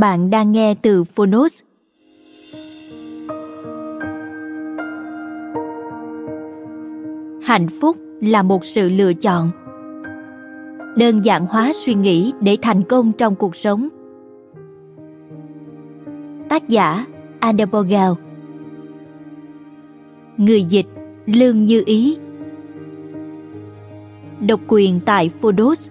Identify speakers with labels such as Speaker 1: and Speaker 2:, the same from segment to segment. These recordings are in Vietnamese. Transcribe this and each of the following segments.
Speaker 1: Bạn đang nghe từ Phonos. Hạnh phúc là một sự lựa chọn. Đơn giản hóa suy nghĩ để thành công trong cuộc sống. Tác giả Anna Bogal Người dịch, Lương Như Ý Độc quyền tại Phonos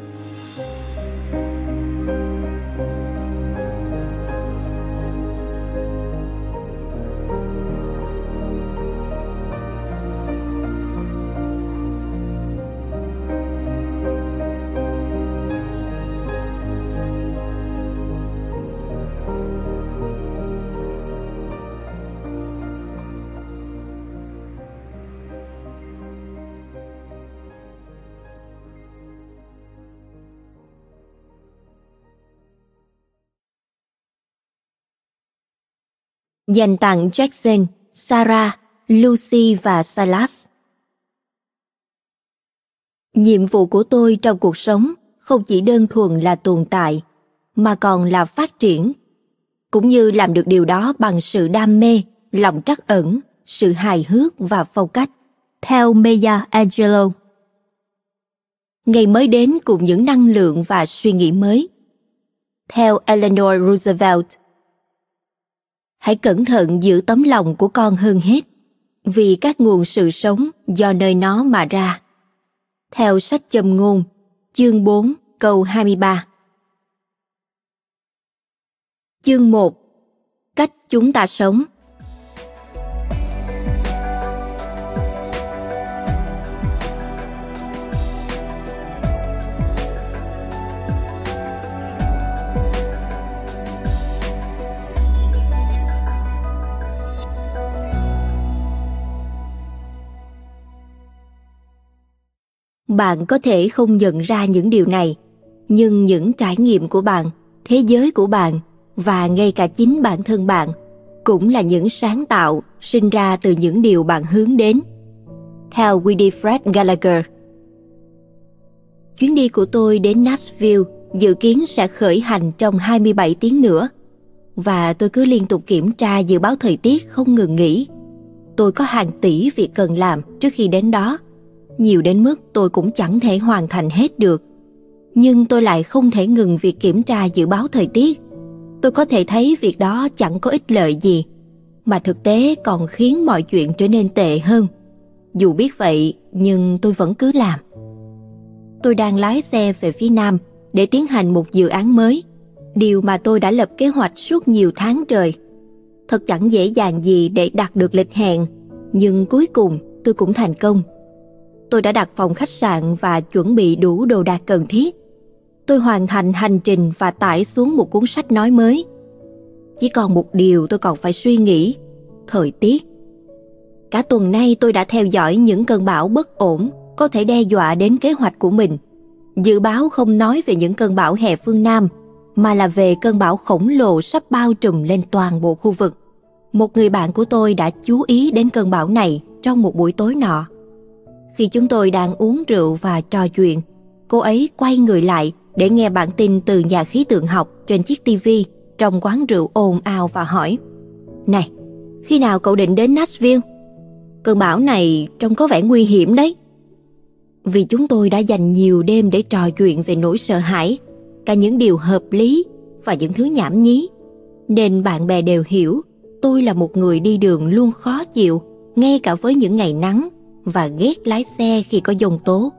Speaker 1: Dành tặng Jackson, Sarah, Lucy và Silas. Nhiệm vụ của tôi trong cuộc sống không chỉ đơn thuần là tồn tại, mà còn là phát triển, cũng như làm được điều đó bằng sự đam mê, lòng trắc ẩn, sự hài hước và phong cách. Theo Maya Angelou. Ngày mới đến cùng những năng lượng và suy nghĩ mới. Theo Eleanor Roosevelt hãy cẩn thận giữ tấm lòng của con hơn hết vì các nguồn sự sống do nơi nó mà ra. Theo sách châm ngôn, chương 4, câu 23. Chương 1. Cách chúng ta sống bạn có thể không nhận ra những điều này, nhưng những trải nghiệm của bạn, thế giới của bạn và ngay cả chính bản thân bạn cũng là những sáng tạo sinh ra từ những điều bạn hướng đến theo Winifred Gallagher, chuyến đi của tôi đến Nashville dự kiến sẽ khởi hành trong 27 tiếng nữa và tôi cứ liên tục kiểm tra dự báo thời tiết không ngừng nghỉ. Tôi có hàng tỷ việc cần làm trước khi đến đó nhiều đến mức tôi cũng chẳng thể hoàn thành hết được. Nhưng tôi lại không thể ngừng việc kiểm tra dự báo thời tiết. Tôi có thể thấy việc đó chẳng có ích lợi gì, mà thực tế còn khiến mọi chuyện trở nên tệ hơn. Dù biết vậy, nhưng tôi vẫn cứ làm. Tôi đang lái xe về phía nam để tiến hành một dự án mới, điều mà tôi đã lập kế hoạch suốt nhiều tháng trời. Thật chẳng dễ dàng gì để đạt được lịch hẹn, nhưng cuối cùng tôi cũng thành công tôi đã đặt phòng khách sạn và chuẩn bị đủ đồ đạc cần thiết. Tôi hoàn thành hành trình và tải xuống một cuốn sách nói mới. Chỉ còn một điều tôi còn phải suy nghĩ, thời tiết. Cả tuần nay tôi đã theo dõi những cơn bão bất ổn có thể đe dọa đến kế hoạch của mình. Dự báo không nói về những cơn bão hè phương Nam, mà là về cơn bão khổng lồ sắp bao trùm lên toàn bộ khu vực. Một người bạn của tôi đã chú ý đến cơn bão này trong một buổi tối nọ. Khi chúng tôi đang uống rượu và trò chuyện, cô ấy quay người lại để nghe bản tin từ nhà khí tượng học trên chiếc tivi trong quán rượu ồn ào và hỏi Này, khi nào cậu định đến Nashville? Cơn bão này trông có vẻ nguy hiểm đấy. Vì chúng tôi đã dành nhiều đêm để trò chuyện về nỗi sợ hãi, cả những điều hợp lý và những thứ nhảm nhí. Nên bạn bè đều hiểu tôi là một người đi đường luôn khó chịu, ngay cả với những ngày nắng và ghét lái xe khi có dông tố.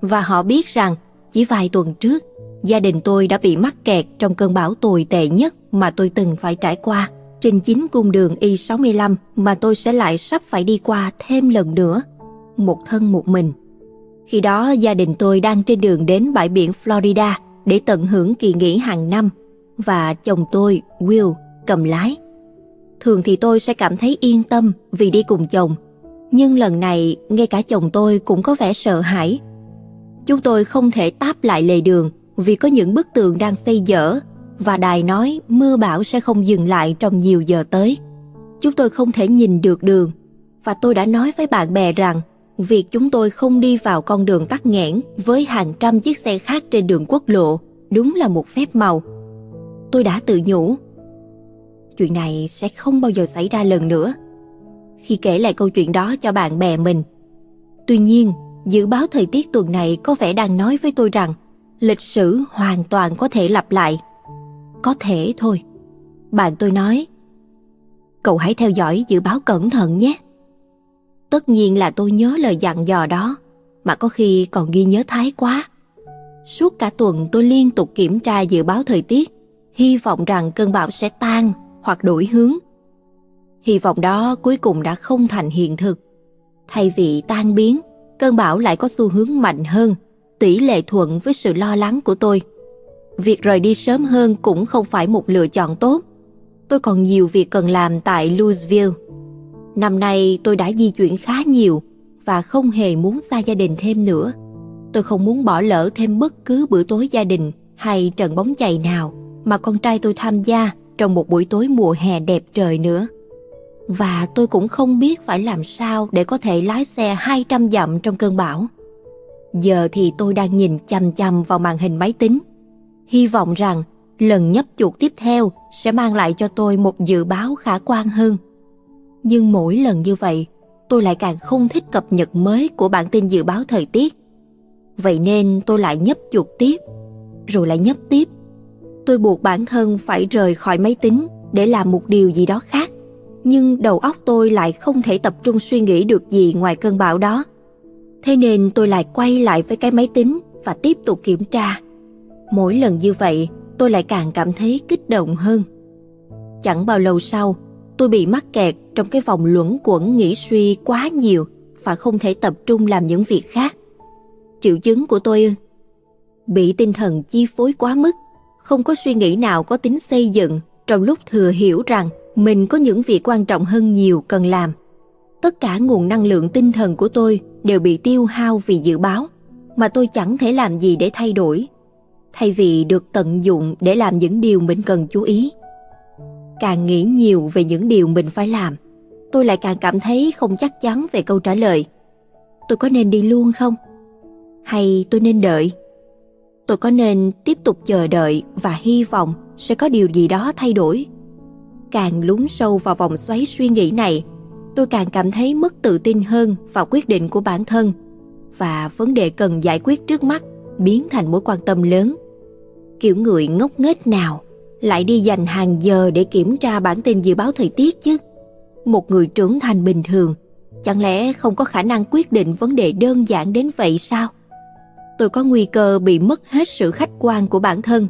Speaker 1: Và họ biết rằng chỉ vài tuần trước, gia đình tôi đã bị mắc kẹt trong cơn bão tồi tệ nhất mà tôi từng phải trải qua trên chính cung đường Y65 mà tôi sẽ lại sắp phải đi qua thêm lần nữa, một thân một mình. Khi đó gia đình tôi đang trên đường đến bãi biển Florida để tận hưởng kỳ nghỉ hàng năm và chồng tôi, Will, cầm lái. Thường thì tôi sẽ cảm thấy yên tâm vì đi cùng chồng, nhưng lần này ngay cả chồng tôi cũng có vẻ sợ hãi. Chúng tôi không thể táp lại lề đường vì có những bức tường đang xây dở và đài nói mưa bão sẽ không dừng lại trong nhiều giờ tới. Chúng tôi không thể nhìn được đường và tôi đã nói với bạn bè rằng việc chúng tôi không đi vào con đường tắc nghẽn với hàng trăm chiếc xe khác trên đường quốc lộ đúng là một phép màu. Tôi đã tự nhủ, chuyện này sẽ không bao giờ xảy ra lần nữa. Khi kể lại câu chuyện đó cho bạn bè mình. Tuy nhiên, dự báo thời tiết tuần này có vẻ đang nói với tôi rằng lịch sử hoàn toàn có thể lặp lại. Có thể thôi. Bạn tôi nói, cậu hãy theo dõi dự báo cẩn thận nhé. Tất nhiên là tôi nhớ lời dặn dò đó, mà có khi còn ghi nhớ thái quá. Suốt cả tuần tôi liên tục kiểm tra dự báo thời tiết, hy vọng rằng cơn bão sẽ tan hoặc đổi hướng. Hy vọng đó cuối cùng đã không thành hiện thực. Thay vì tan biến, cơn bão lại có xu hướng mạnh hơn, tỷ lệ thuận với sự lo lắng của tôi. Việc rời đi sớm hơn cũng không phải một lựa chọn tốt. Tôi còn nhiều việc cần làm tại Louisville Năm nay tôi đã di chuyển khá nhiều và không hề muốn xa gia đình thêm nữa. Tôi không muốn bỏ lỡ thêm bất cứ bữa tối gia đình hay trận bóng chày nào mà con trai tôi tham gia trong một buổi tối mùa hè đẹp trời nữa. Và tôi cũng không biết phải làm sao để có thể lái xe 200 dặm trong cơn bão. Giờ thì tôi đang nhìn chằm chằm vào màn hình máy tính. Hy vọng rằng lần nhấp chuột tiếp theo sẽ mang lại cho tôi một dự báo khả quan hơn nhưng mỗi lần như vậy, tôi lại càng không thích cập nhật mới của bản tin dự báo thời tiết. Vậy nên tôi lại nhấp chuột tiếp, rồi lại nhấp tiếp. Tôi buộc bản thân phải rời khỏi máy tính để làm một điều gì đó khác. Nhưng đầu óc tôi lại không thể tập trung suy nghĩ được gì ngoài cơn bão đó. Thế nên tôi lại quay lại với cái máy tính và tiếp tục kiểm tra. Mỗi lần như vậy, tôi lại càng cảm thấy kích động hơn. Chẳng bao lâu sau, tôi bị mắc kẹt trong cái vòng luẩn quẩn nghĩ suy quá nhiều và không thể tập trung làm những việc khác. Triệu chứng của tôi bị tinh thần chi phối quá mức, không có suy nghĩ nào có tính xây dựng trong lúc thừa hiểu rằng mình có những việc quan trọng hơn nhiều cần làm. Tất cả nguồn năng lượng tinh thần của tôi đều bị tiêu hao vì dự báo, mà tôi chẳng thể làm gì để thay đổi, thay vì được tận dụng để làm những điều mình cần chú ý. Càng nghĩ nhiều về những điều mình phải làm tôi lại càng cảm thấy không chắc chắn về câu trả lời. Tôi có nên đi luôn không? Hay tôi nên đợi? Tôi có nên tiếp tục chờ đợi và hy vọng sẽ có điều gì đó thay đổi? Càng lún sâu vào vòng xoáy suy nghĩ này tôi càng cảm thấy mất tự tin hơn vào quyết định của bản thân và vấn đề cần giải quyết trước mắt biến thành mối quan tâm lớn kiểu người ngốc nghếch nào lại đi dành hàng giờ để kiểm tra bản tin dự báo thời tiết chứ. Một người trưởng thành bình thường, chẳng lẽ không có khả năng quyết định vấn đề đơn giản đến vậy sao? Tôi có nguy cơ bị mất hết sự khách quan của bản thân,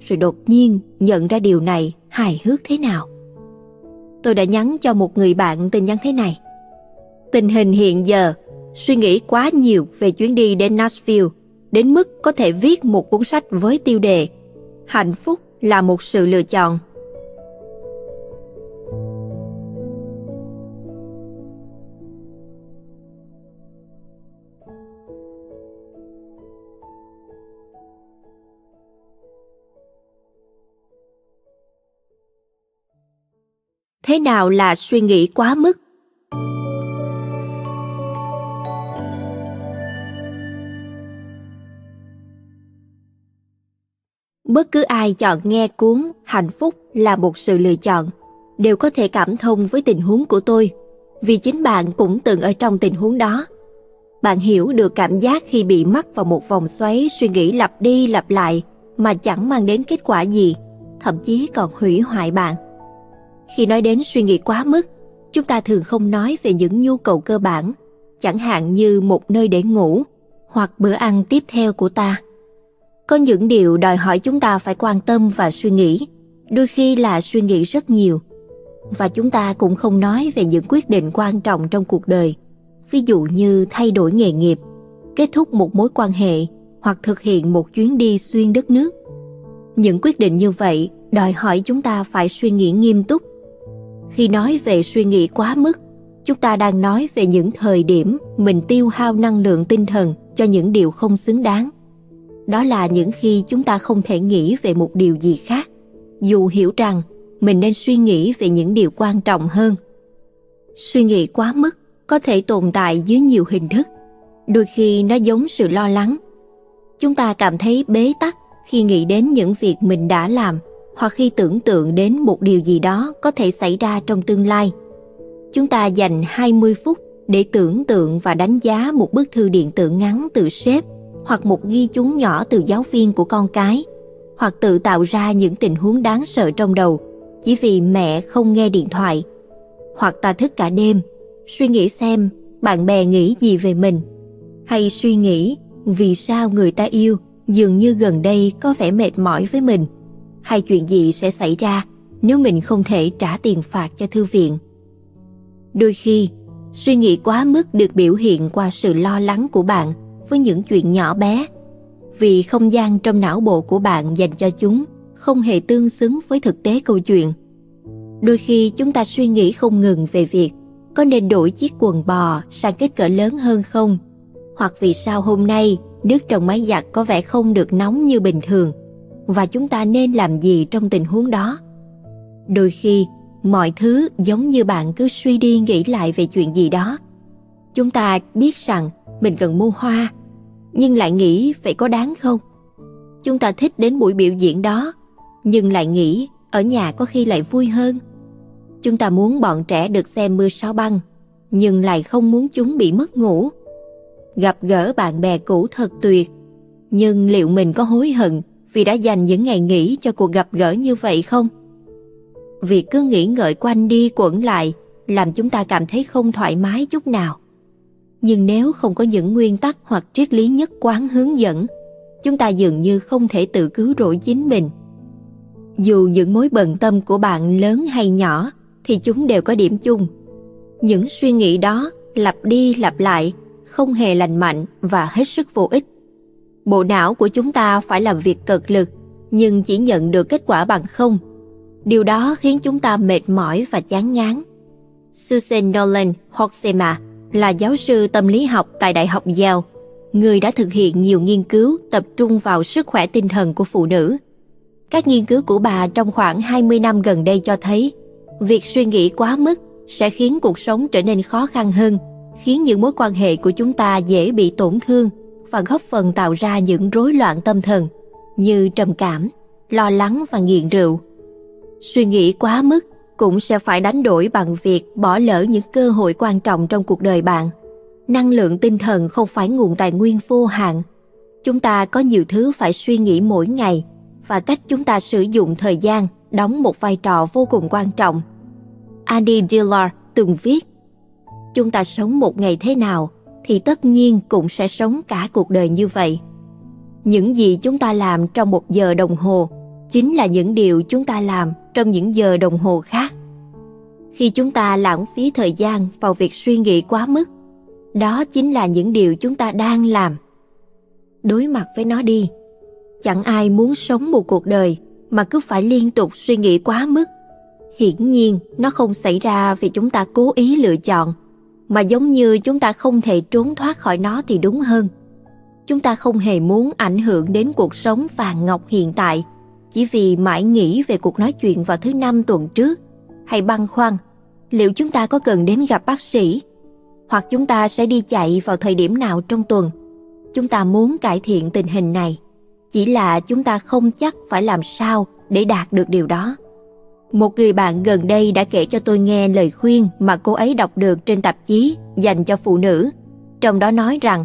Speaker 1: rồi đột nhiên nhận ra điều này hài hước thế nào. Tôi đã nhắn cho một người bạn tin nhắn thế này. Tình hình hiện giờ, suy nghĩ quá nhiều về chuyến đi đến Nashville, đến mức có thể viết một cuốn sách với tiêu đề Hạnh phúc là một sự lựa chọn thế nào là suy nghĩ quá mức? Bất cứ ai chọn nghe cuốn hạnh phúc là một sự lựa chọn, đều có thể cảm thông với tình huống của tôi, vì chính bạn cũng từng ở trong tình huống đó. Bạn hiểu được cảm giác khi bị mắc vào một vòng xoáy suy nghĩ lặp đi lặp lại mà chẳng mang đến kết quả gì, thậm chí còn hủy hoại bạn khi nói đến suy nghĩ quá mức, chúng ta thường không nói về những nhu cầu cơ bản, chẳng hạn như một nơi để ngủ hoặc bữa ăn tiếp theo của ta. Có những điều đòi hỏi chúng ta phải quan tâm và suy nghĩ, đôi khi là suy nghĩ rất nhiều. Và chúng ta cũng không nói về những quyết định quan trọng trong cuộc đời, ví dụ như thay đổi nghề nghiệp, kết thúc một mối quan hệ hoặc thực hiện một chuyến đi xuyên đất nước. Những quyết định như vậy đòi hỏi chúng ta phải suy nghĩ nghiêm túc khi nói về suy nghĩ quá mức, chúng ta đang nói về những thời điểm mình tiêu hao năng lượng tinh thần cho những điều không xứng đáng. Đó là những khi chúng ta không thể nghĩ về một điều gì khác, dù hiểu rằng mình nên suy nghĩ về những điều quan trọng hơn. Suy nghĩ quá mức có thể tồn tại dưới nhiều hình thức, đôi khi nó giống sự lo lắng. Chúng ta cảm thấy bế tắc khi nghĩ đến những việc mình đã làm hoặc khi tưởng tượng đến một điều gì đó có thể xảy ra trong tương lai. Chúng ta dành 20 phút để tưởng tượng và đánh giá một bức thư điện tử ngắn từ sếp, hoặc một ghi chú nhỏ từ giáo viên của con cái, hoặc tự tạo ra những tình huống đáng sợ trong đầu chỉ vì mẹ không nghe điện thoại hoặc ta thức cả đêm, suy nghĩ xem bạn bè nghĩ gì về mình, hay suy nghĩ vì sao người ta yêu dường như gần đây có vẻ mệt mỏi với mình hay chuyện gì sẽ xảy ra nếu mình không thể trả tiền phạt cho thư viện? Đôi khi, suy nghĩ quá mức được biểu hiện qua sự lo lắng của bạn với những chuyện nhỏ bé. Vì không gian trong não bộ của bạn dành cho chúng không hề tương xứng với thực tế câu chuyện. Đôi khi chúng ta suy nghĩ không ngừng về việc có nên đổi chiếc quần bò sang kích cỡ lớn hơn không? Hoặc vì sao hôm nay nước trong máy giặt có vẻ không được nóng như bình thường? Và chúng ta nên làm gì trong tình huống đó? Đôi khi, mọi thứ giống như bạn cứ suy đi nghĩ lại về chuyện gì đó. Chúng ta biết rằng mình cần mua hoa, nhưng lại nghĩ vậy có đáng không? Chúng ta thích đến buổi biểu diễn đó, nhưng lại nghĩ ở nhà có khi lại vui hơn. Chúng ta muốn bọn trẻ được xem mưa sao băng, nhưng lại không muốn chúng bị mất ngủ. Gặp gỡ bạn bè cũ thật tuyệt, nhưng liệu mình có hối hận vì đã dành những ngày nghỉ cho cuộc gặp gỡ như vậy không? Việc cứ nghĩ ngợi quanh đi quẩn lại làm chúng ta cảm thấy không thoải mái chút nào. Nhưng nếu không có những nguyên tắc hoặc triết lý nhất quán hướng dẫn, chúng ta dường như không thể tự cứu rỗi chính mình. Dù những mối bận tâm của bạn lớn hay nhỏ thì chúng đều có điểm chung. Những suy nghĩ đó lặp đi lặp lại không hề lành mạnh và hết sức vô ích bộ não của chúng ta phải làm việc cực lực, nhưng chỉ nhận được kết quả bằng không. Điều đó khiến chúng ta mệt mỏi và chán ngán. Susan nolan hoxema là giáo sư tâm lý học tại đại học yale, người đã thực hiện nhiều nghiên cứu tập trung vào sức khỏe tinh thần của phụ nữ. Các nghiên cứu của bà trong khoảng 20 năm gần đây cho thấy, việc suy nghĩ quá mức sẽ khiến cuộc sống trở nên khó khăn hơn, khiến những mối quan hệ của chúng ta dễ bị tổn thương và góp phần tạo ra những rối loạn tâm thần như trầm cảm, lo lắng và nghiện rượu. Suy nghĩ quá mức cũng sẽ phải đánh đổi bằng việc bỏ lỡ những cơ hội quan trọng trong cuộc đời bạn. Năng lượng tinh thần không phải nguồn tài nguyên vô hạn. Chúng ta có nhiều thứ phải suy nghĩ mỗi ngày và cách chúng ta sử dụng thời gian đóng một vai trò vô cùng quan trọng. Andy Dillard từng viết Chúng ta sống một ngày thế nào thì tất nhiên cũng sẽ sống cả cuộc đời như vậy. Những gì chúng ta làm trong một giờ đồng hồ chính là những điều chúng ta làm trong những giờ đồng hồ khác. Khi chúng ta lãng phí thời gian vào việc suy nghĩ quá mức, đó chính là những điều chúng ta đang làm. Đối mặt với nó đi. Chẳng ai muốn sống một cuộc đời mà cứ phải liên tục suy nghĩ quá mức. Hiển nhiên, nó không xảy ra vì chúng ta cố ý lựa chọn mà giống như chúng ta không thể trốn thoát khỏi nó thì đúng hơn. Chúng ta không hề muốn ảnh hưởng đến cuộc sống vàng ngọc hiện tại. Chỉ vì mãi nghĩ về cuộc nói chuyện vào thứ năm tuần trước, hay băn khoăn, liệu chúng ta có cần đến gặp bác sĩ, hoặc chúng ta sẽ đi chạy vào thời điểm nào trong tuần? Chúng ta muốn cải thiện tình hình này. Chỉ là chúng ta không chắc phải làm sao để đạt được điều đó một người bạn gần đây đã kể cho tôi nghe lời khuyên mà cô ấy đọc được trên tạp chí dành cho phụ nữ. Trong đó nói rằng,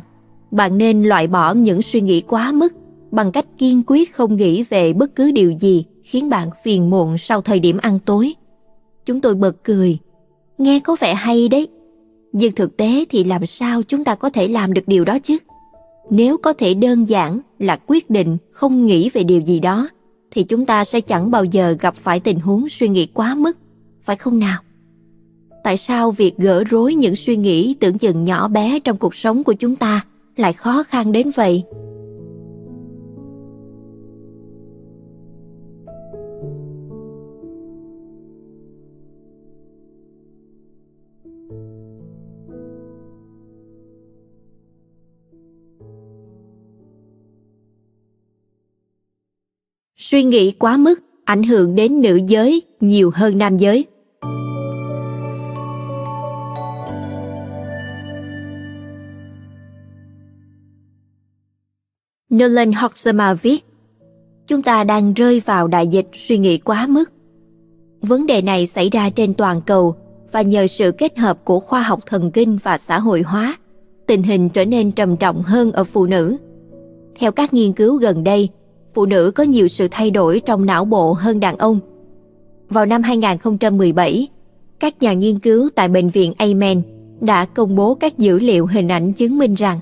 Speaker 1: bạn nên loại bỏ những suy nghĩ quá mức bằng cách kiên quyết không nghĩ về bất cứ điều gì khiến bạn phiền muộn sau thời điểm ăn tối. Chúng tôi bật cười. Nghe có vẻ hay đấy. Nhưng thực tế thì làm sao chúng ta có thể làm được điều đó chứ? Nếu có thể đơn giản là quyết định không nghĩ về điều gì đó thì chúng ta sẽ chẳng bao giờ gặp phải tình huống suy nghĩ quá mức, phải không nào? Tại sao việc gỡ rối những suy nghĩ tưởng chừng nhỏ bé trong cuộc sống của chúng ta lại khó khăn đến vậy? Suy nghĩ quá mức ảnh hưởng đến nữ giới nhiều hơn nam giới Nolan Hoxema viết Chúng ta đang rơi vào đại dịch suy nghĩ quá mức. Vấn đề này xảy ra trên toàn cầu và nhờ sự kết hợp của khoa học thần kinh và xã hội hóa, tình hình trở nên trầm trọng hơn ở phụ nữ. Theo các nghiên cứu gần đây, phụ nữ có nhiều sự thay đổi trong não bộ hơn đàn ông. Vào năm 2017, các nhà nghiên cứu tại bệnh viện Amen đã công bố các dữ liệu hình ảnh chứng minh rằng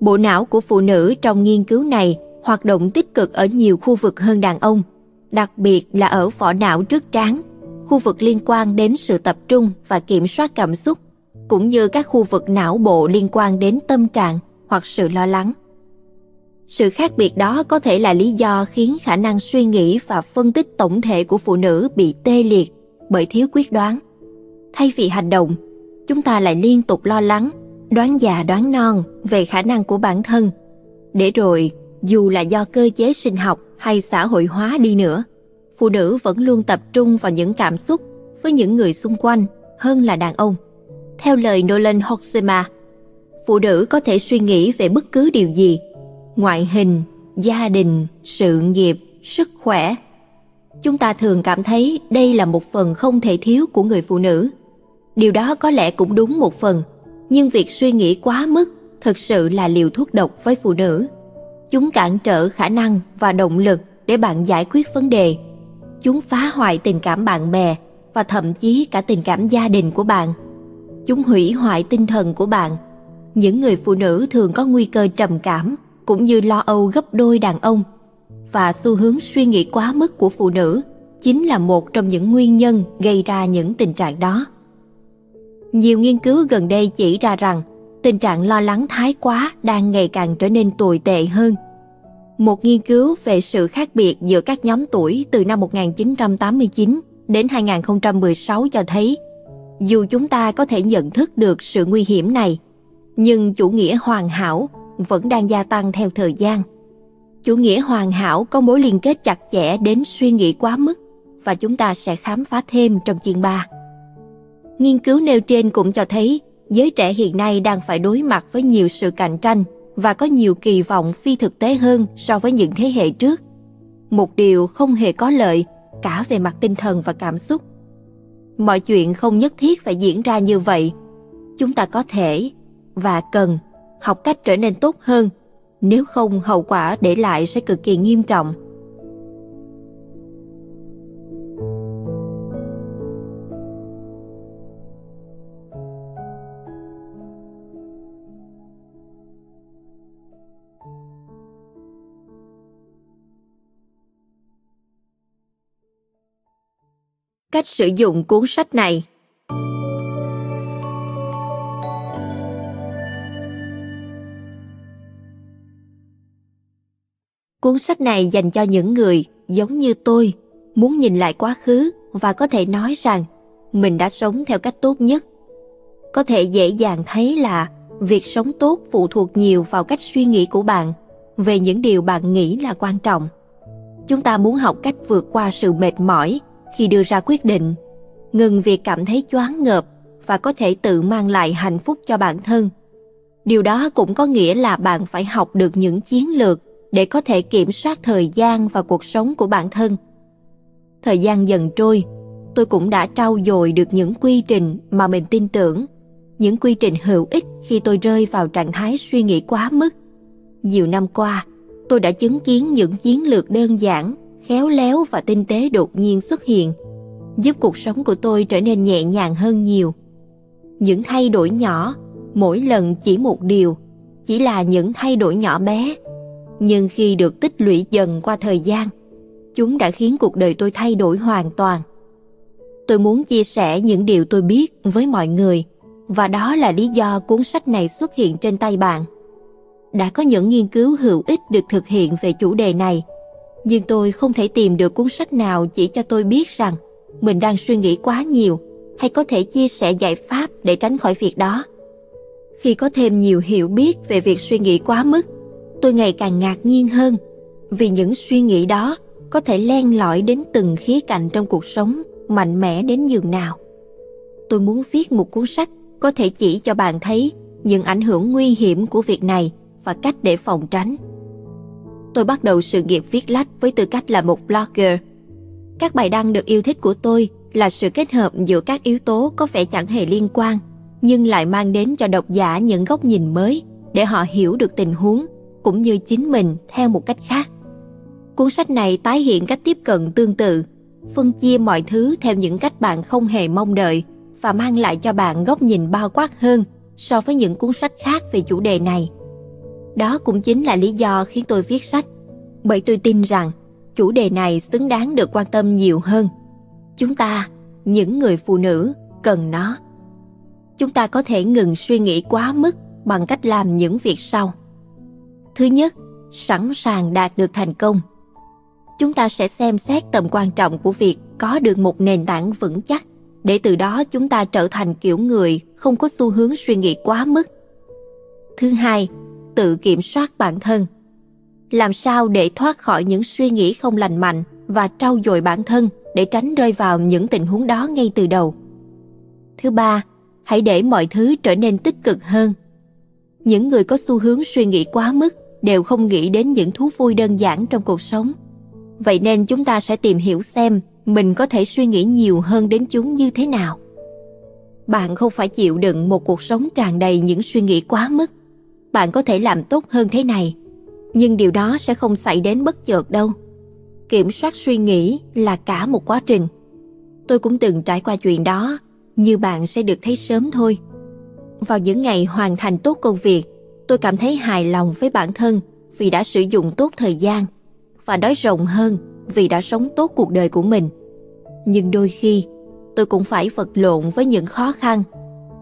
Speaker 1: bộ não của phụ nữ trong nghiên cứu này hoạt động tích cực ở nhiều khu vực hơn đàn ông, đặc biệt là ở vỏ não trước trán, khu vực liên quan đến sự tập trung và kiểm soát cảm xúc, cũng như các khu vực não bộ liên quan đến tâm trạng hoặc sự lo lắng. Sự khác biệt đó có thể là lý do khiến khả năng suy nghĩ và phân tích tổng thể của phụ nữ bị tê liệt bởi thiếu quyết đoán. Thay vì hành động, chúng ta lại liên tục lo lắng, đoán già đoán non về khả năng của bản thân. Để rồi, dù là do cơ chế sinh học hay xã hội hóa đi nữa, phụ nữ vẫn luôn tập trung vào những cảm xúc với những người xung quanh hơn là đàn ông. Theo lời Nolan Hoxema, phụ nữ có thể suy nghĩ về bất cứ điều gì ngoại hình, gia đình, sự nghiệp, sức khỏe. Chúng ta thường cảm thấy đây là một phần không thể thiếu của người phụ nữ. Điều đó có lẽ cũng đúng một phần, nhưng việc suy nghĩ quá mức thực sự là liều thuốc độc với phụ nữ. Chúng cản trở khả năng và động lực để bạn giải quyết vấn đề. Chúng phá hoại tình cảm bạn bè và thậm chí cả tình cảm gia đình của bạn. Chúng hủy hoại tinh thần của bạn. Những người phụ nữ thường có nguy cơ trầm cảm cũng như lo âu gấp đôi đàn ông và xu hướng suy nghĩ quá mức của phụ nữ chính là một trong những nguyên nhân gây ra những tình trạng đó nhiều nghiên cứu gần đây chỉ ra rằng tình trạng lo lắng thái quá đang ngày càng trở nên tồi tệ hơn. Một nghiên cứu về sự khác biệt giữa các nhóm tuổi từ năm 1989 đến 2016 cho thấy, dù chúng ta có thể nhận thức được sự nguy hiểm này, nhưng chủ nghĩa hoàn hảo vẫn đang gia tăng theo thời gian. Chủ nghĩa hoàn hảo có mối liên kết chặt chẽ đến suy nghĩ quá mức và chúng ta sẽ khám phá thêm trong chương 3. Nghiên cứu nêu trên cũng cho thấy giới trẻ hiện nay đang phải đối mặt với nhiều sự cạnh tranh và có nhiều kỳ vọng phi thực tế hơn so với những thế hệ trước. Một điều không hề có lợi cả về mặt tinh thần và cảm xúc. Mọi chuyện không nhất thiết phải diễn ra như vậy. Chúng ta có thể và cần học cách trở nên tốt hơn, nếu không hậu quả để lại sẽ cực kỳ nghiêm trọng. Cách sử dụng cuốn sách này Cuốn sách này dành cho những người giống như tôi, muốn nhìn lại quá khứ và có thể nói rằng mình đã sống theo cách tốt nhất. Có thể dễ dàng thấy là việc sống tốt phụ thuộc nhiều vào cách suy nghĩ của bạn về những điều bạn nghĩ là quan trọng. Chúng ta muốn học cách vượt qua sự mệt mỏi khi đưa ra quyết định, ngừng việc cảm thấy choáng ngợp và có thể tự mang lại hạnh phúc cho bản thân. Điều đó cũng có nghĩa là bạn phải học được những chiến lược để có thể kiểm soát thời gian và cuộc sống của bản thân. Thời gian dần trôi, tôi cũng đã trau dồi được những quy trình mà mình tin tưởng, những quy trình hữu ích khi tôi rơi vào trạng thái suy nghĩ quá mức. Nhiều năm qua, tôi đã chứng kiến những chiến lược đơn giản, khéo léo và tinh tế đột nhiên xuất hiện, giúp cuộc sống của tôi trở nên nhẹ nhàng hơn nhiều. Những thay đổi nhỏ, mỗi lần chỉ một điều, chỉ là những thay đổi nhỏ bé, nhưng khi được tích lũy dần qua thời gian, chúng đã khiến cuộc đời tôi thay đổi hoàn toàn. Tôi muốn chia sẻ những điều tôi biết với mọi người và đó là lý do cuốn sách này xuất hiện trên tay bạn. Đã có những nghiên cứu hữu ích được thực hiện về chủ đề này, nhưng tôi không thể tìm được cuốn sách nào chỉ cho tôi biết rằng mình đang suy nghĩ quá nhiều hay có thể chia sẻ giải pháp để tránh khỏi việc đó. Khi có thêm nhiều hiểu biết về việc suy nghĩ quá mức, tôi ngày càng ngạc nhiên hơn vì những suy nghĩ đó có thể len lỏi đến từng khía cạnh trong cuộc sống, mạnh mẽ đến nhường nào. Tôi muốn viết một cuốn sách có thể chỉ cho bạn thấy những ảnh hưởng nguy hiểm của việc này và cách để phòng tránh. Tôi bắt đầu sự nghiệp viết lách với tư cách là một blogger. Các bài đăng được yêu thích của tôi là sự kết hợp giữa các yếu tố có vẻ chẳng hề liên quan, nhưng lại mang đến cho độc giả những góc nhìn mới để họ hiểu được tình huống cũng như chính mình theo một cách khác. Cuốn sách này tái hiện cách tiếp cận tương tự, phân chia mọi thứ theo những cách bạn không hề mong đợi và mang lại cho bạn góc nhìn bao quát hơn so với những cuốn sách khác về chủ đề này. Đó cũng chính là lý do khiến tôi viết sách, bởi tôi tin rằng chủ đề này xứng đáng được quan tâm nhiều hơn. Chúng ta, những người phụ nữ, cần nó. Chúng ta có thể ngừng suy nghĩ quá mức bằng cách làm những việc sau. Thứ nhất, sẵn sàng đạt được thành công. Chúng ta sẽ xem xét tầm quan trọng của việc có được một nền tảng vững chắc để từ đó chúng ta trở thành kiểu người không có xu hướng suy nghĩ quá mức. Thứ hai, tự kiểm soát bản thân. Làm sao để thoát khỏi những suy nghĩ không lành mạnh và trau dồi bản thân để tránh rơi vào những tình huống đó ngay từ đầu. Thứ ba, hãy để mọi thứ trở nên tích cực hơn. Những người có xu hướng suy nghĩ quá mức đều không nghĩ đến những thú vui đơn giản trong cuộc sống. Vậy nên chúng ta sẽ tìm hiểu xem mình có thể suy nghĩ nhiều hơn đến chúng như thế nào. Bạn không phải chịu đựng một cuộc sống tràn đầy những suy nghĩ quá mức. Bạn có thể làm tốt hơn thế này, nhưng điều đó sẽ không xảy đến bất chợt đâu. Kiểm soát suy nghĩ là cả một quá trình. Tôi cũng từng trải qua chuyện đó, như bạn sẽ được thấy sớm thôi. Vào những ngày hoàn thành tốt công việc, tôi cảm thấy hài lòng với bản thân vì đã sử dụng tốt thời gian và nói rộng hơn vì đã sống tốt cuộc đời của mình. Nhưng đôi khi, tôi cũng phải vật lộn với những khó khăn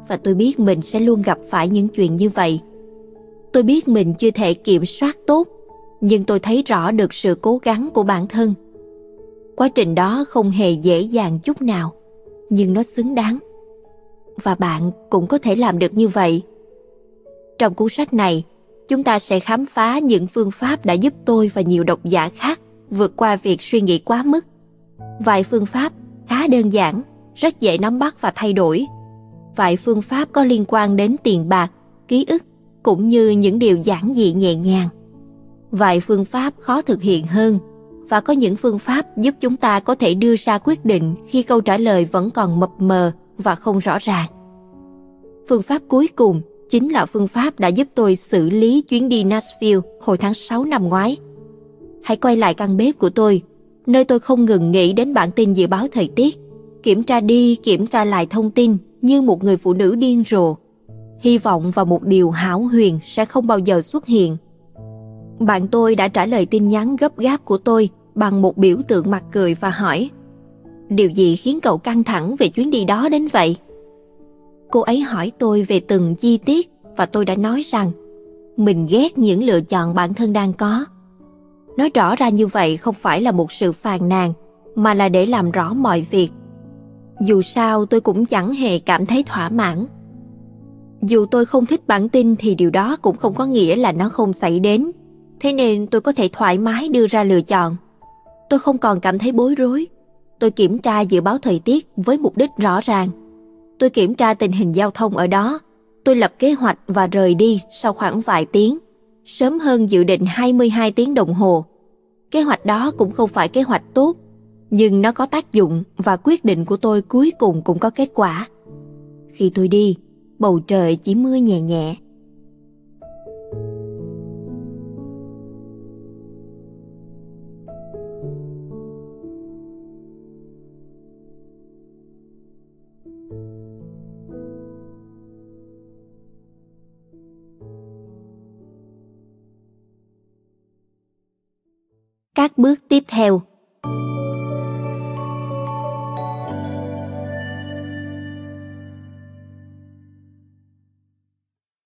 Speaker 1: và tôi biết mình sẽ luôn gặp phải những chuyện như vậy. Tôi biết mình chưa thể kiểm soát tốt, nhưng tôi thấy rõ được sự cố gắng của bản thân. Quá trình đó không hề dễ dàng chút nào, nhưng nó xứng đáng. Và bạn cũng có thể làm được như vậy. Trong cuốn sách này, chúng ta sẽ khám phá những phương pháp đã giúp tôi và nhiều độc giả khác vượt qua việc suy nghĩ quá mức. Vài phương pháp khá đơn giản, rất dễ nắm bắt và thay đổi. Vài phương pháp có liên quan đến tiền bạc, ký ức cũng như những điều giản dị nhẹ nhàng. Vài phương pháp khó thực hiện hơn và có những phương pháp giúp chúng ta có thể đưa ra quyết định khi câu trả lời vẫn còn mập mờ và không rõ ràng. Phương pháp cuối cùng chính là phương pháp đã giúp tôi xử lý chuyến đi Nashville hồi tháng 6 năm ngoái. Hãy quay lại căn bếp của tôi, nơi tôi không ngừng nghĩ đến bản tin dự báo thời tiết, kiểm tra đi kiểm tra lại thông tin như một người phụ nữ điên rồ. Hy vọng vào một điều hảo huyền sẽ không bao giờ xuất hiện. Bạn tôi đã trả lời tin nhắn gấp gáp của tôi bằng một biểu tượng mặt cười và hỏi Điều gì khiến cậu căng thẳng về chuyến đi đó đến vậy? Cô ấy hỏi tôi về từng chi tiết và tôi đã nói rằng mình ghét những lựa chọn bản thân đang có. Nói rõ ra như vậy không phải là một sự phàn nàn, mà là để làm rõ mọi việc. Dù sao tôi cũng chẳng hề cảm thấy thỏa mãn. Dù tôi không thích bản tin thì điều đó cũng không có nghĩa là nó không xảy đến. Thế nên tôi có thể thoải mái đưa ra lựa chọn. Tôi không còn cảm thấy bối rối. Tôi kiểm tra dự báo thời tiết với mục đích rõ ràng Tôi kiểm tra tình hình giao thông ở đó. Tôi lập kế hoạch và rời đi sau khoảng vài tiếng. sớm hơn dự định 22 tiếng đồng hồ. Kế hoạch đó cũng không phải kế hoạch tốt, nhưng nó có tác dụng và quyết định của tôi cuối cùng cũng có kết quả. Khi tôi đi, bầu trời chỉ mưa nhẹ nhẹ. Các bước tiếp theo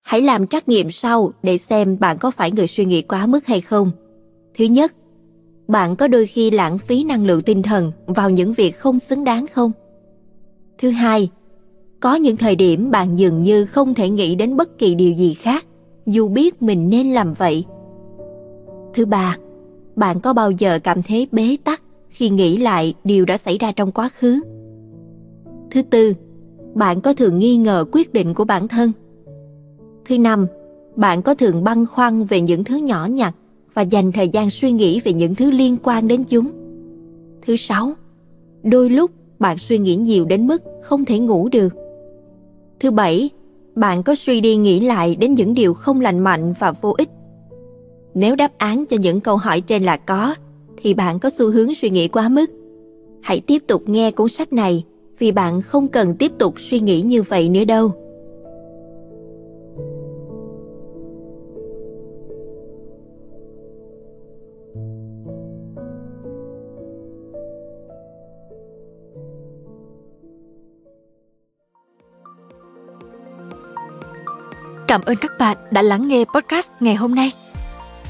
Speaker 1: Hãy làm trắc nghiệm sau để xem bạn có phải người suy nghĩ quá mức hay không. Thứ nhất, bạn có đôi khi lãng phí năng lượng tinh thần vào những việc không xứng đáng không? Thứ hai, có những thời điểm bạn dường như không thể nghĩ đến bất kỳ điều gì khác dù biết mình nên làm vậy. Thứ ba, bạn có bao giờ cảm thấy bế tắc khi nghĩ lại điều đã xảy ra trong quá khứ? Thứ tư, bạn có thường nghi ngờ quyết định của bản thân? Thứ năm, bạn có thường băn khoăn về những thứ nhỏ nhặt và dành thời gian suy nghĩ về những thứ liên quan đến chúng. Thứ sáu, đôi lúc bạn suy nghĩ nhiều đến mức không thể ngủ được. Thứ bảy, bạn có suy đi nghĩ lại đến những điều không lành mạnh và vô ích. Nếu đáp án cho những câu hỏi trên là có, thì bạn có xu hướng suy nghĩ quá mức. Hãy tiếp tục nghe cuốn sách này vì bạn không cần tiếp tục suy nghĩ như vậy nữa đâu.
Speaker 2: Cảm ơn các bạn đã lắng nghe podcast ngày hôm nay.